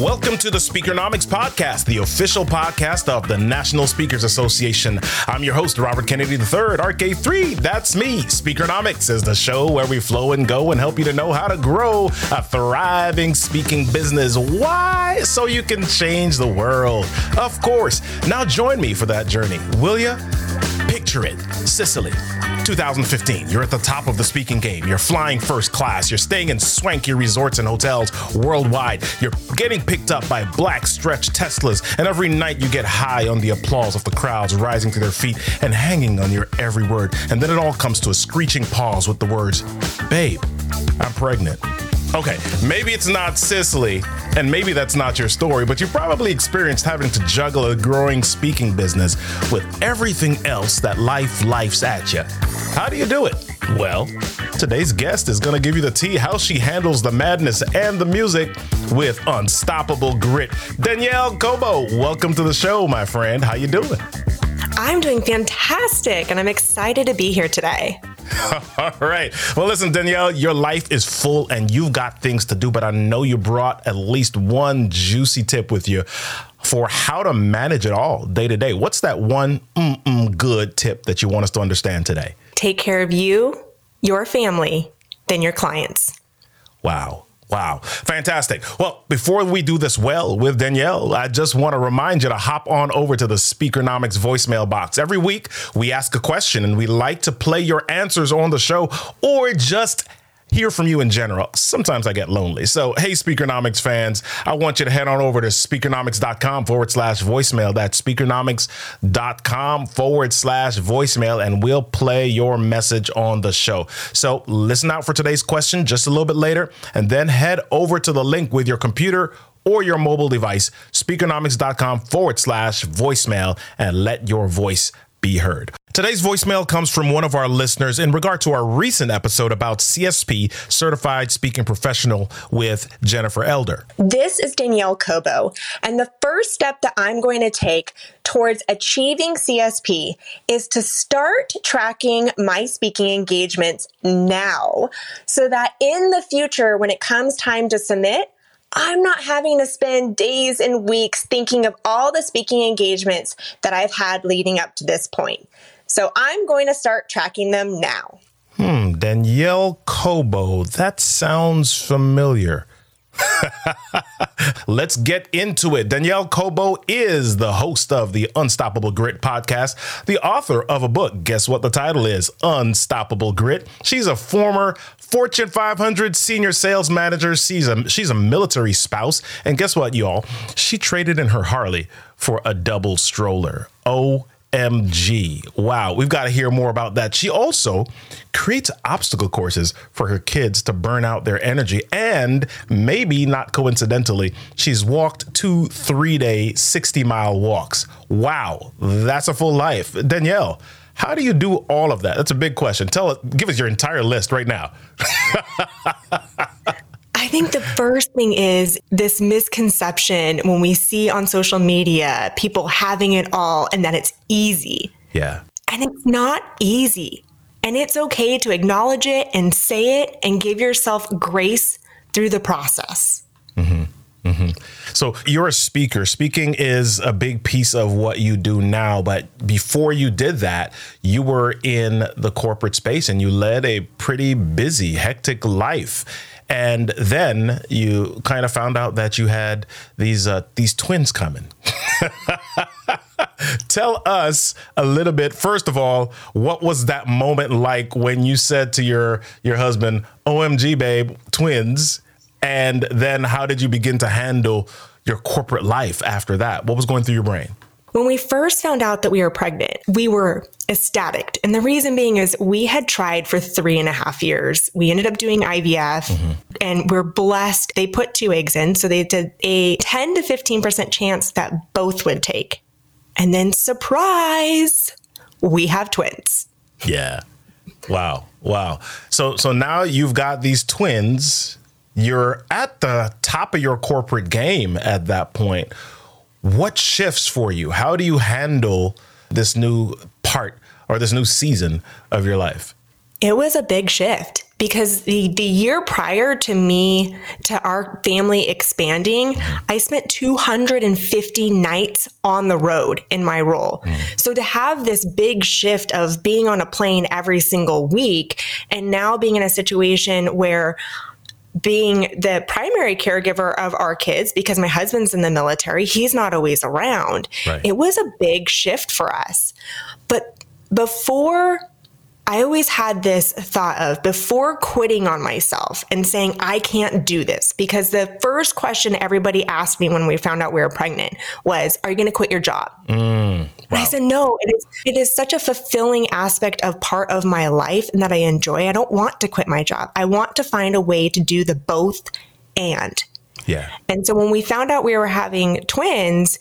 Welcome to the Speakernomics Podcast, the official podcast of the National Speakers Association. I'm your host, Robert Kennedy III, RK3. That's me. Speakernomics is the show where we flow and go and help you to know how to grow a thriving speaking business. Why? So you can change the world. Of course. Now join me for that journey, will you? Picture it Sicily, 2015. You're at the top of the speaking game. You're flying first class. You're staying in swanky resorts and hotels worldwide. You're getting picked up by black stretch Teslas. And every night you get high on the applause of the crowds rising to their feet and hanging on your every word. And then it all comes to a screeching pause with the words, Babe, I'm pregnant. Okay, maybe it's not Sicily, and maybe that's not your story, but you probably experienced having to juggle a growing speaking business with everything else that life lifes at you. How do you do it? Well, today's guest is going to give you the tea how she handles the madness and the music with unstoppable grit. Danielle Cobo, welcome to the show, my friend. How you doing? I'm doing fantastic, and I'm excited to be here today. All right. Well, listen, Danielle, your life is full and you've got things to do, but I know you brought at least one juicy tip with you for how to manage it all day to day. What's that one mm, mm, good tip that you want us to understand today? Take care of you, your family, then your clients. Wow. Wow. Fantastic. Well, before we do this well with Danielle, I just want to remind you to hop on over to the Speakernomics voicemail box. Every week, we ask a question and we like to play your answers on the show or just hear from you in general. Sometimes I get lonely. So, hey, Speakernomics fans, I want you to head on over to speakernomics.com forward slash voicemail. That's speakernomics.com forward slash voicemail, and we'll play your message on the show. So, listen out for today's question just a little bit later, and then head over to the link with your computer or your mobile device, speakernomics.com forward slash voicemail, and let your voice be heard. Today's voicemail comes from one of our listeners in regard to our recent episode about CSP, Certified Speaking Professional, with Jennifer Elder. This is Danielle Cobo, and the first step that I'm going to take towards achieving CSP is to start tracking my speaking engagements now so that in the future, when it comes time to submit, I'm not having to spend days and weeks thinking of all the speaking engagements that I've had leading up to this point. So I'm going to start tracking them now. Hmm, Danielle Cobo. That sounds familiar. Let's get into it. Danielle Cobo is the host of the Unstoppable Grit podcast, the author of a book. Guess what the title is? Unstoppable Grit. She's a former Fortune 500 senior sales manager. She's a, she's a military spouse. And guess what, y'all? She traded in her Harley for a double stroller. Oh, MG. Wow, we've got to hear more about that. She also creates obstacle courses for her kids to burn out their energy. And maybe not coincidentally, she's walked two three day, 60 mile walks. Wow, that's a full life. Danielle, how do you do all of that? That's a big question. Tell us, give us your entire list right now. I think the first thing is this misconception when we see on social media people having it all and that it's easy. Yeah. And it's not easy. And it's okay to acknowledge it and say it and give yourself grace through the process. Mm-hmm. So you're a speaker. Speaking is a big piece of what you do now. But before you did that, you were in the corporate space and you led a pretty busy, hectic life and then you kind of found out that you had these uh, these twins coming. Tell us a little bit. First of all, what was that moment like when you said to your your husband, "OMG, babe, twins"? And then how did you begin to handle your corporate life after that? What was going through your brain? When we first found out that we were pregnant, we were ecstatic. And the reason being is we had tried for three and a half years. We ended up doing IVF mm-hmm. and we're blessed. They put two eggs in. So they did a 10 to 15% chance that both would take. And then surprise, we have twins. Yeah. Wow. Wow. So so now you've got these twins. You're at the top of your corporate game at that point what shifts for you? How do you handle this new part or this new season of your life? It was a big shift because the the year prior to me to our family expanding, I spent 250 nights on the road in my role. Mm. So to have this big shift of being on a plane every single week and now being in a situation where being the primary caregiver of our kids because my husband's in the military, he's not always around. Right. It was a big shift for us. But before I always had this thought of before quitting on myself and saying, I can't do this, because the first question everybody asked me when we found out we were pregnant was, Are you going to quit your job? Mm, wow. And I said, No, it is, it is such a fulfilling aspect of part of my life and that I enjoy. I don't want to quit my job. I want to find a way to do the both and. Yeah. And so when we found out we were having twins,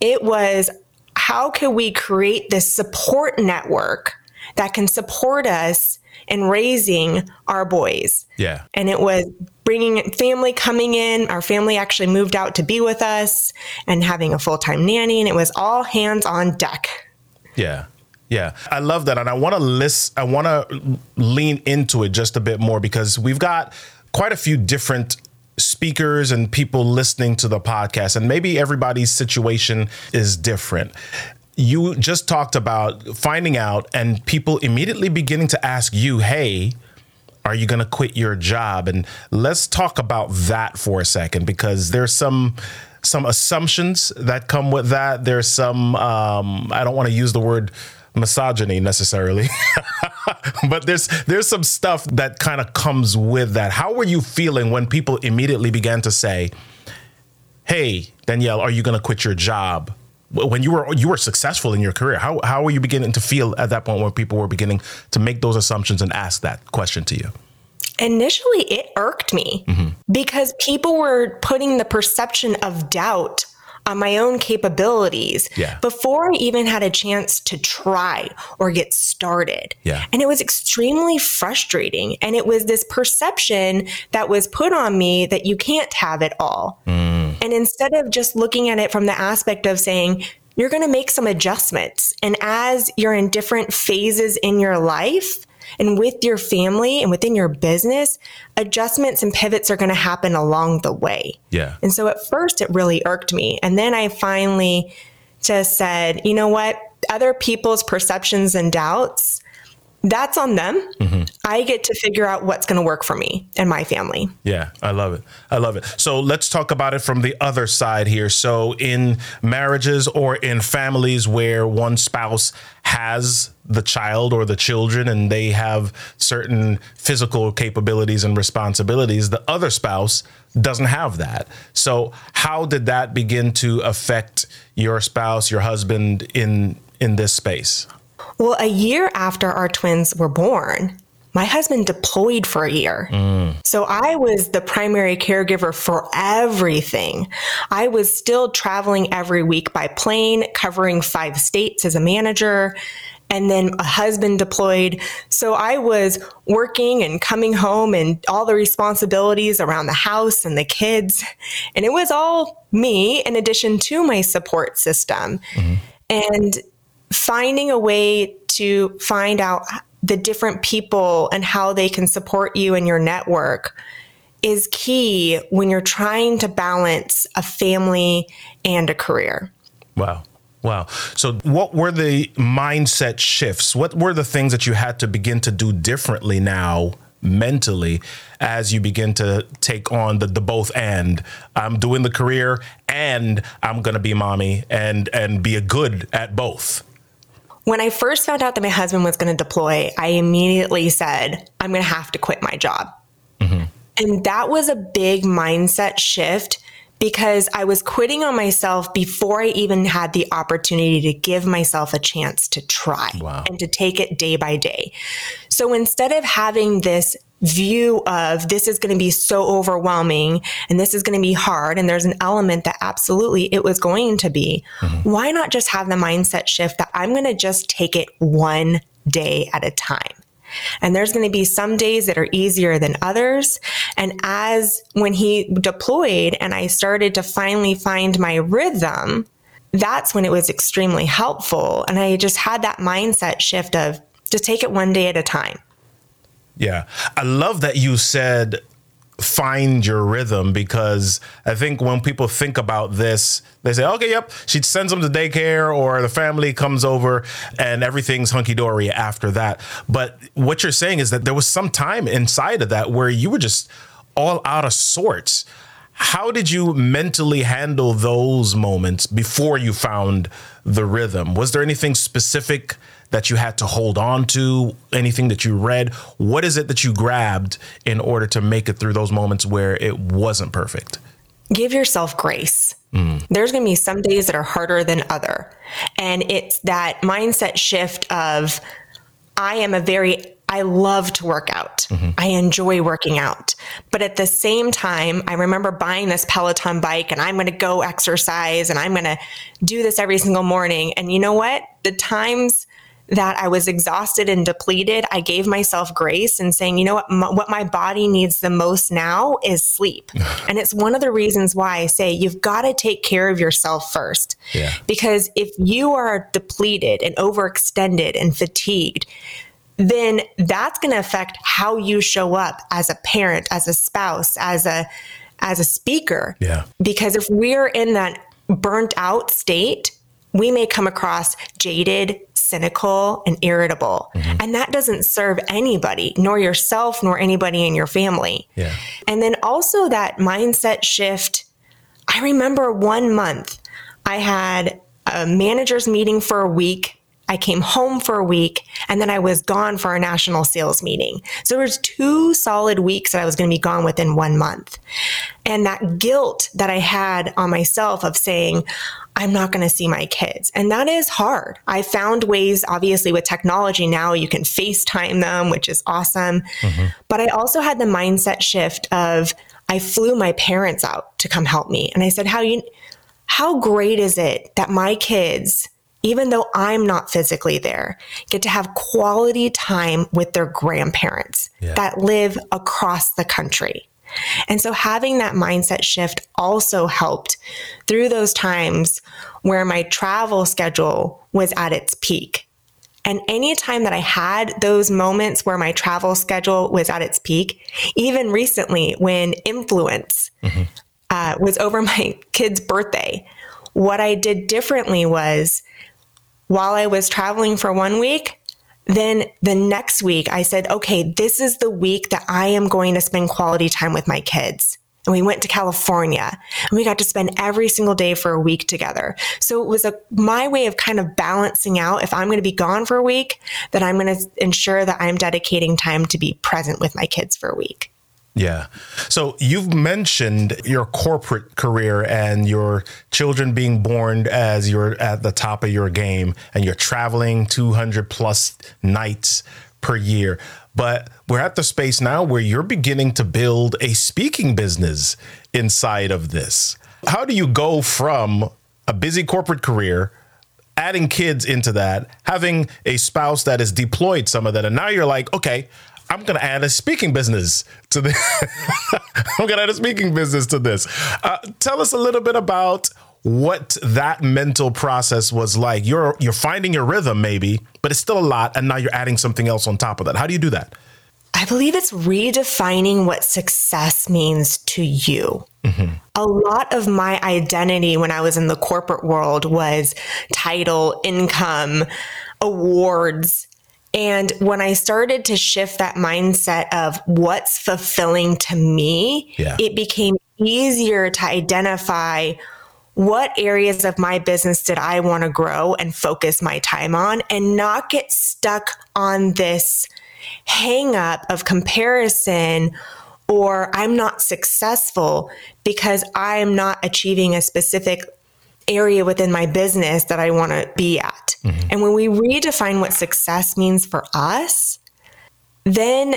it was how can we create this support network that can support us in raising our boys. Yeah. And it was bringing family coming in. Our family actually moved out to be with us and having a full time nanny. And it was all hands on deck. Yeah. Yeah, I love that. And I want to list, I want to lean into it just a bit more because we've got quite a few different speakers and people listening to the podcast, and maybe everybody's situation is different you just talked about finding out and people immediately beginning to ask you, hey, are you going to quit your job? And let's talk about that for a second because there's some some assumptions that come with that. There's some um, I don't want to use the word misogyny necessarily, but there's there's some stuff that kind of comes with that. How were you feeling when people immediately began to say, "Hey, Danielle, are you going to quit your job?" When you were you were successful in your career how how were you beginning to feel at that point when people were beginning to make those assumptions and ask that question to you initially it irked me mm-hmm. because people were putting the perception of doubt on my own capabilities yeah. before I even had a chance to try or get started. Yeah. And it was extremely frustrating. And it was this perception that was put on me that you can't have it all. Mm. And instead of just looking at it from the aspect of saying, you're going to make some adjustments. And as you're in different phases in your life, and with your family and within your business, adjustments and pivots are going to happen along the way. Yeah. And so at first it really irked me. And then I finally just said, you know what? Other people's perceptions and doubts that's on them. Mm-hmm. I get to figure out what's going to work for me and my family. Yeah, I love it. I love it. So let's talk about it from the other side here. So, in marriages or in families where one spouse has the child or the children and they have certain physical capabilities and responsibilities, the other spouse doesn't have that. So, how did that begin to affect your spouse, your husband in in this space? Well, a year after our twins were born, my husband deployed for a year. Mm. So I was the primary caregiver for everything. I was still traveling every week by plane, covering five states as a manager. And then a husband deployed. So I was working and coming home and all the responsibilities around the house and the kids. And it was all me in addition to my support system. Mm-hmm. And finding a way to find out the different people and how they can support you and your network is key when you're trying to balance a family and a career. Wow. Wow. So, what were the mindset shifts? What were the things that you had to begin to do differently now mentally as you begin to take on the, the both and I'm doing the career and I'm going to be mommy and and be a good at both? When I first found out that my husband was going to deploy, I immediately said, I'm going to have to quit my job. Mm-hmm. And that was a big mindset shift because I was quitting on myself before I even had the opportunity to give myself a chance to try wow. and to take it day by day. So instead of having this view of this is going to be so overwhelming and this is going to be hard and there's an element that absolutely it was going to be mm-hmm. why not just have the mindset shift that i'm going to just take it one day at a time and there's going to be some days that are easier than others. And as when he deployed and I started to finally find my rhythm, that's when it was extremely helpful. And I just had that mindset shift of just take it one day at a time. Yeah. I love that you said find your rhythm because I think when people think about this, they say, okay, yep, she sends them to daycare or the family comes over and everything's hunky dory after that. But what you're saying is that there was some time inside of that where you were just all out of sorts. How did you mentally handle those moments before you found the rhythm? Was there anything specific that you had to hold on to? Anything that you read? What is it that you grabbed in order to make it through those moments where it wasn't perfect? Give yourself grace. Mm. There's going to be some days that are harder than other. And it's that mindset shift of I am a very I love to work out. Mm-hmm. I enjoy working out. But at the same time, I remember buying this Peloton bike and I'm going to go exercise and I'm going to do this every single morning. And you know what? The times that I was exhausted and depleted, I gave myself grace and saying, you know what, M- what my body needs the most now is sleep. and it's one of the reasons why I say you've got to take care of yourself first. Yeah. Because if you are depleted and overextended and fatigued, then that's going to affect how you show up as a parent, as a spouse, as a as a speaker. Yeah. Because if we're in that burnt out state, we may come across jaded, cynical, and irritable. Mm-hmm. And that doesn't serve anybody, nor yourself, nor anybody in your family. Yeah. And then also that mindset shift. I remember one month I had a manager's meeting for a week. I came home for a week and then I was gone for a national sales meeting. So there was two solid weeks that I was going to be gone within one month. And that guilt that I had on myself of saying, I'm not going to see my kids. And that is hard. I found ways, obviously, with technology now, you can FaceTime them, which is awesome. Mm-hmm. But I also had the mindset shift of I flew my parents out to come help me. And I said, How you how great is it that my kids, even though I'm not physically there, get to have quality time with their grandparents yeah. that live across the country? And so having that mindset shift also helped through those times where my travel schedule was at its peak. And anytime that I had those moments where my travel schedule was at its peak, even recently when influence mm-hmm. uh, was over my kid's birthday, what I did differently was while I was traveling for one week, then the next week, I said, okay, this is the week that I am going to spend quality time with my kids. And we went to California and we got to spend every single day for a week together. So it was a, my way of kind of balancing out if I'm going to be gone for a week, that I'm going to ensure that I'm dedicating time to be present with my kids for a week. Yeah. So you've mentioned your corporate career and your children being born as you're at the top of your game and you're traveling 200 plus nights per year. But we're at the space now where you're beginning to build a speaking business inside of this. How do you go from a busy corporate career adding kids into that, having a spouse that is deployed some of that, and now you're like, okay, I'm going to add a speaking business to this. I'm going to add a speaking business to this. Uh, tell us a little bit about what that mental process was like. You're you're finding your rhythm maybe, but it's still a lot and now you're adding something else on top of that. How do you do that? I believe it's redefining what success means to you. Mm-hmm. A lot of my identity when I was in the corporate world was title, income, awards, and when I started to shift that mindset of what's fulfilling to me, yeah. it became easier to identify what areas of my business did I want to grow and focus my time on and not get stuck on this hang up of comparison or I'm not successful because I'm not achieving a specific area within my business that I want to be at. Mm-hmm. And when we redefine what success means for us, then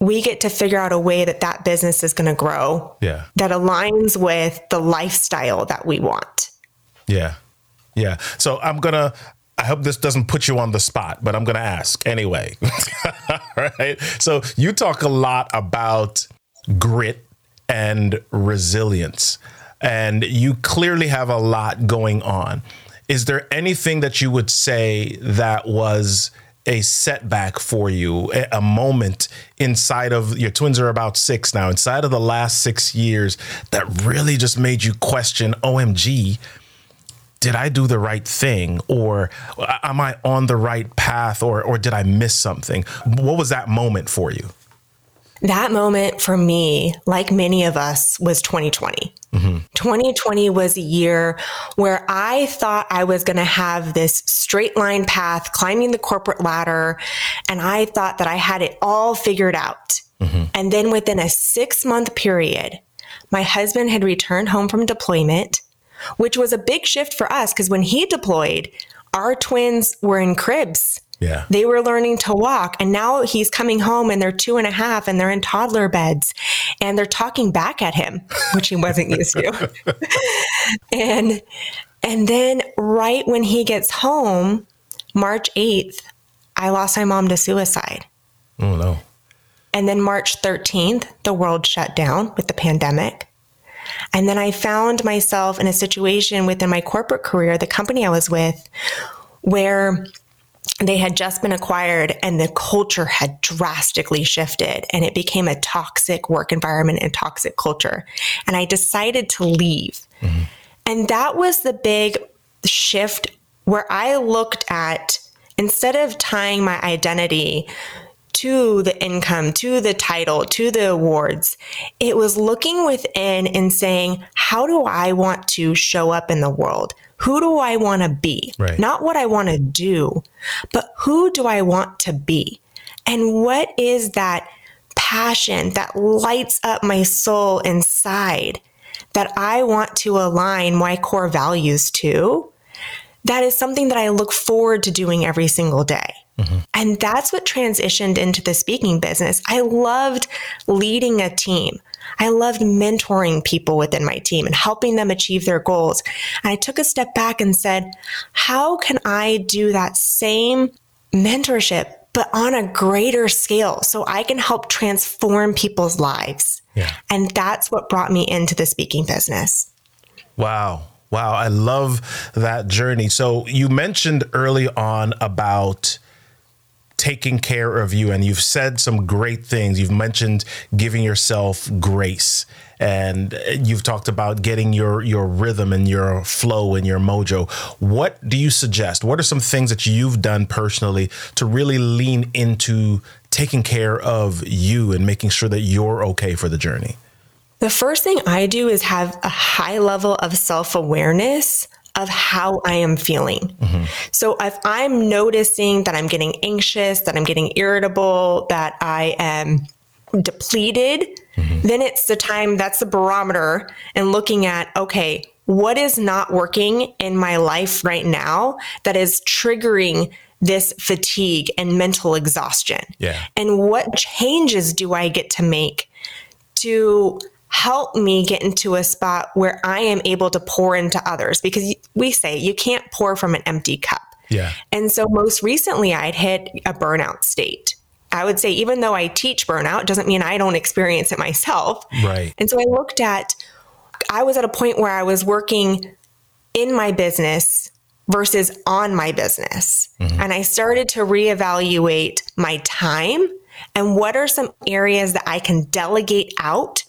we get to figure out a way that that business is going to grow yeah. that aligns with the lifestyle that we want. Yeah. Yeah. So I'm going to I hope this doesn't put you on the spot, but I'm going to ask anyway. All right. So you talk a lot about grit and resilience and you clearly have a lot going on. Is there anything that you would say that was a setback for you, a, moment inside of your twins are about six now, inside of the last six years that really just made you question, OMG, did I do the right thing or am I on the right path or or did I miss something? What was that moment for you? That moment for me, like many of us, was 2020. Mm-hmm. 2020 was a year where I thought I was going to have this straight line path climbing the corporate ladder. And I thought that I had it all figured out. Mm-hmm. And then within a six month period, my husband had returned home from deployment, which was a big shift for us because when he deployed, our twins were in cribs yeah. They were learning to walk. And now he's coming home and they're two and a half and they're in toddler beds and they're talking back at him, which he wasn't used to. and and then right when he gets home, March 8th, I lost my mom to suicide. Oh no. And then March 13th, the world shut down with the pandemic. And then I found myself in a situation within my corporate career, the company I was with, where they had just been acquired and the culture had drastically shifted and it became a toxic work environment and toxic culture. And I decided to leave. Mm-hmm. And that was the big shift where I looked at instead of tying my identity to the income, to the title, to the awards, it was looking within and saying, how do I want to show up in the world? who do I want to be? Right. Not what I want to do, but who do I want to be? And what is that passion that lights up my soul inside that I want to align my core values to? That is something that I look forward to doing every single day. Mm-hmm. And that's what transitioned into the speaking business. I loved leading a team. I loved mentoring people within my team and helping them achieve their goals. And I took a step back and said, how can I do that same mentorship, but on a greater scale so I can help transform people's lives? Yeah. And that's what brought me into the speaking business. Wow. Wow. I love that journey. So you mentioned early on about taking care of you and you've said some great things. You've mentioned giving yourself grace and you've talked about getting your your rhythm and your flow and your mojo. What do you suggest? What are some things that you've done personally to really lean into taking care of you and making sure that you're okay for the journey? The first thing i do is have a high level of self-awareness of how I am feeling. Mm-hmm. So if I'm noticing that I'm getting anxious, that I'm getting irritable, that I am depleted, mm-hmm. then it's the time that's the barometer and looking at, okay, what is not working in my life right now that is triggering this fatigue and mental exhaustion? Yeah. And what changes do I get to make to help me get into a spot where I am able to pour into others because we say you can't pour from an empty cup. Yeah. And so most recently I'd hit a burnout state. I would say even though I teach burnout doesn't mean I don't experience it myself. Right. And so I looked at I was at a point where I was working in my business versus on my business. Mm-hmm. And I started to reevaluate my time and what are some areas that I can delegate out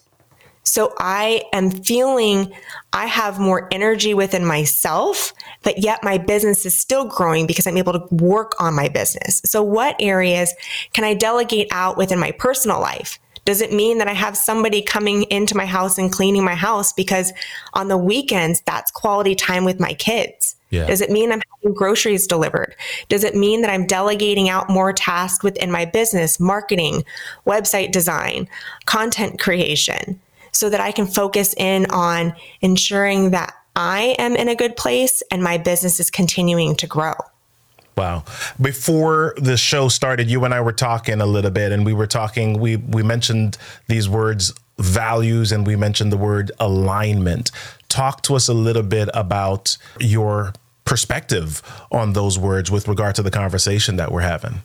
so I am feeling I have more energy within myself, but yet my business is still growing because I'm able to work on my business. So what areas can I delegate out within my personal life? Does it mean that I have somebody coming into my house and cleaning my house because on the weekends, that's quality time with my kids? Yeah. Does it mean I'm having groceries delivered? Does it mean that I'm delegating out more tasks within my business, marketing, website design, content creation? So that I can focus in on ensuring that I am in a good place and my business is continuing to grow. Wow. Before the show started, you and I were talking a little bit and we were talking we we mentioned these words values and we mentioned the word alignment. Talk to us a little bit about your perspective on those words with regard to the conversation that we're having.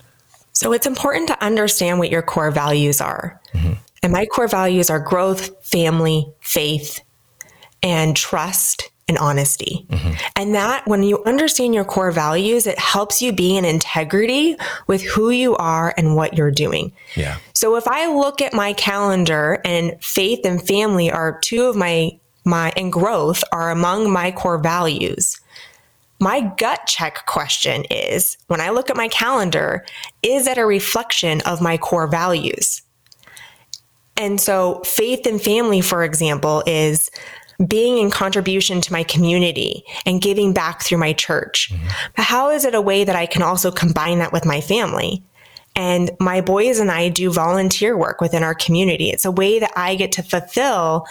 So it's important to understand what your core values are. Mm-hmm. And my core values are growth, family, faith, and trust and honesty. Mm-hmm. And that when you understand your core values, it helps you be in integrity with who you are and what you're doing. Yeah. So if I look at my calendar and faith and family are two of my my and growth are among my core values. My gut check question is when I look at my calendar, is it a reflection of my core values? And so faith and family, for example, is being in contribution to my community and giving back through my church. Mm-hmm. But how is it a way that I can also combine that with my family? And my boys and I do volunteer work within our community. It's a way that I get to fulfill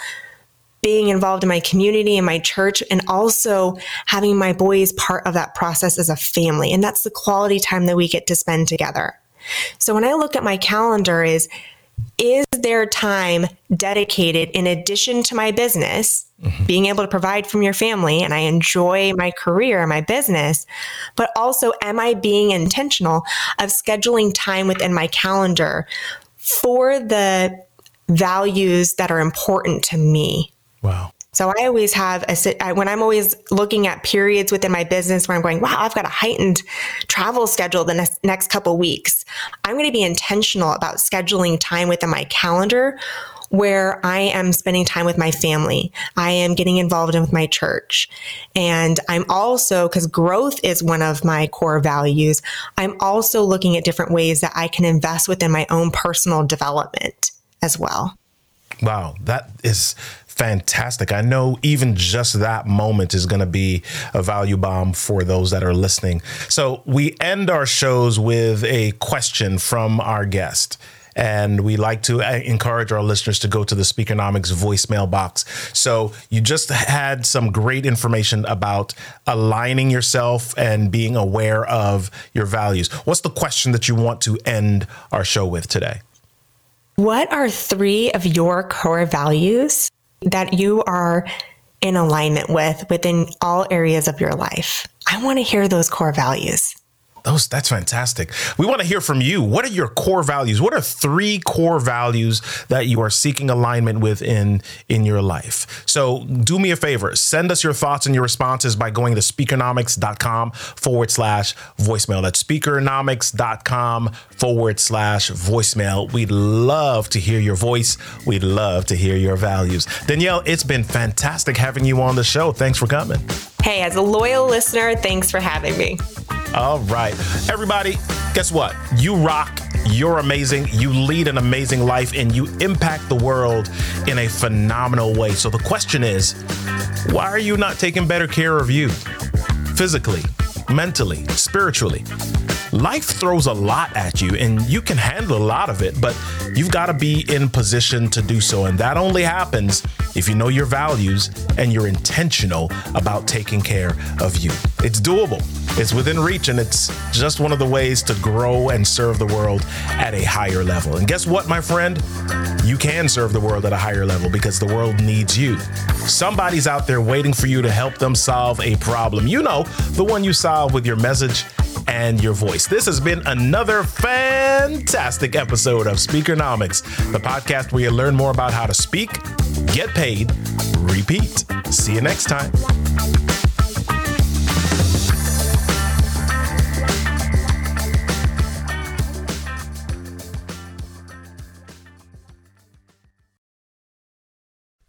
being involved in my community and my church and also having my boys part of that process as a family. And that's the quality time that we get to spend together. So when I look at my calendar is is there time dedicated in addition to my business, mm-hmm. being able to provide from your family, and I enjoy my career, my business, but also am I being intentional of scheduling time within my calendar for the values that are important to me? Wow. So I always have a when I'm always looking at periods within my business where I'm going, wow, I've got a heightened travel schedule the next, next couple weeks. I'm going to be intentional about scheduling time within my calendar where I am spending time with my family. I am getting involved in with my church. And I'm also, because growth is one of my core values, I'm also looking at different ways that I can invest within my own personal development as well. Wow, that is fantastic. I know even just that moment is going to be a value bomb for those that are listening. So we end our shows with a question from our guest. And we like to uh, encourage our listeners to go to the Speakernomics voicemail box. So you just had some great information about aligning yourself and being aware of your values. What's the question that you want to end our show with today? What are three of your core values that you are in alignment with within all areas of your life. I want to hear those core values. Those that's fantastic. We want to hear from you. What are your core values? What are three core values that you are seeking alignment with in in your life? So do me a favor, send us your thoughts and your responses by going to speakernomics.com forward slash voicemail. That's speakernomics.com forward slash voicemail. We'd love to hear your voice. We'd love to hear your values. Danielle, it's been fantastic having you on the show. Thanks for coming. Hey, as a loyal listener, thanks for having me. All right. Everybody, guess what? You rock. You're amazing. You lead an amazing life and you impact the world in a phenomenal way. So the question is why are you not taking better care of you physically, mentally, spiritually? Life throws a lot at you and you can handle a lot of it, but you've got to be in position to do so. And that only happens if you know your values and you're intentional about taking care of you. It's doable, it's within reach, and it's just one of the ways to grow and serve the world at a higher level. And guess what, my friend? You can serve the world at a higher level because the world needs you. Somebody's out there waiting for you to help them solve a problem. You know, the one you solve with your message and your voice. This has been another fantastic episode of Speakernomics, the podcast where you learn more about how to speak, get paid, repeat. See you next time.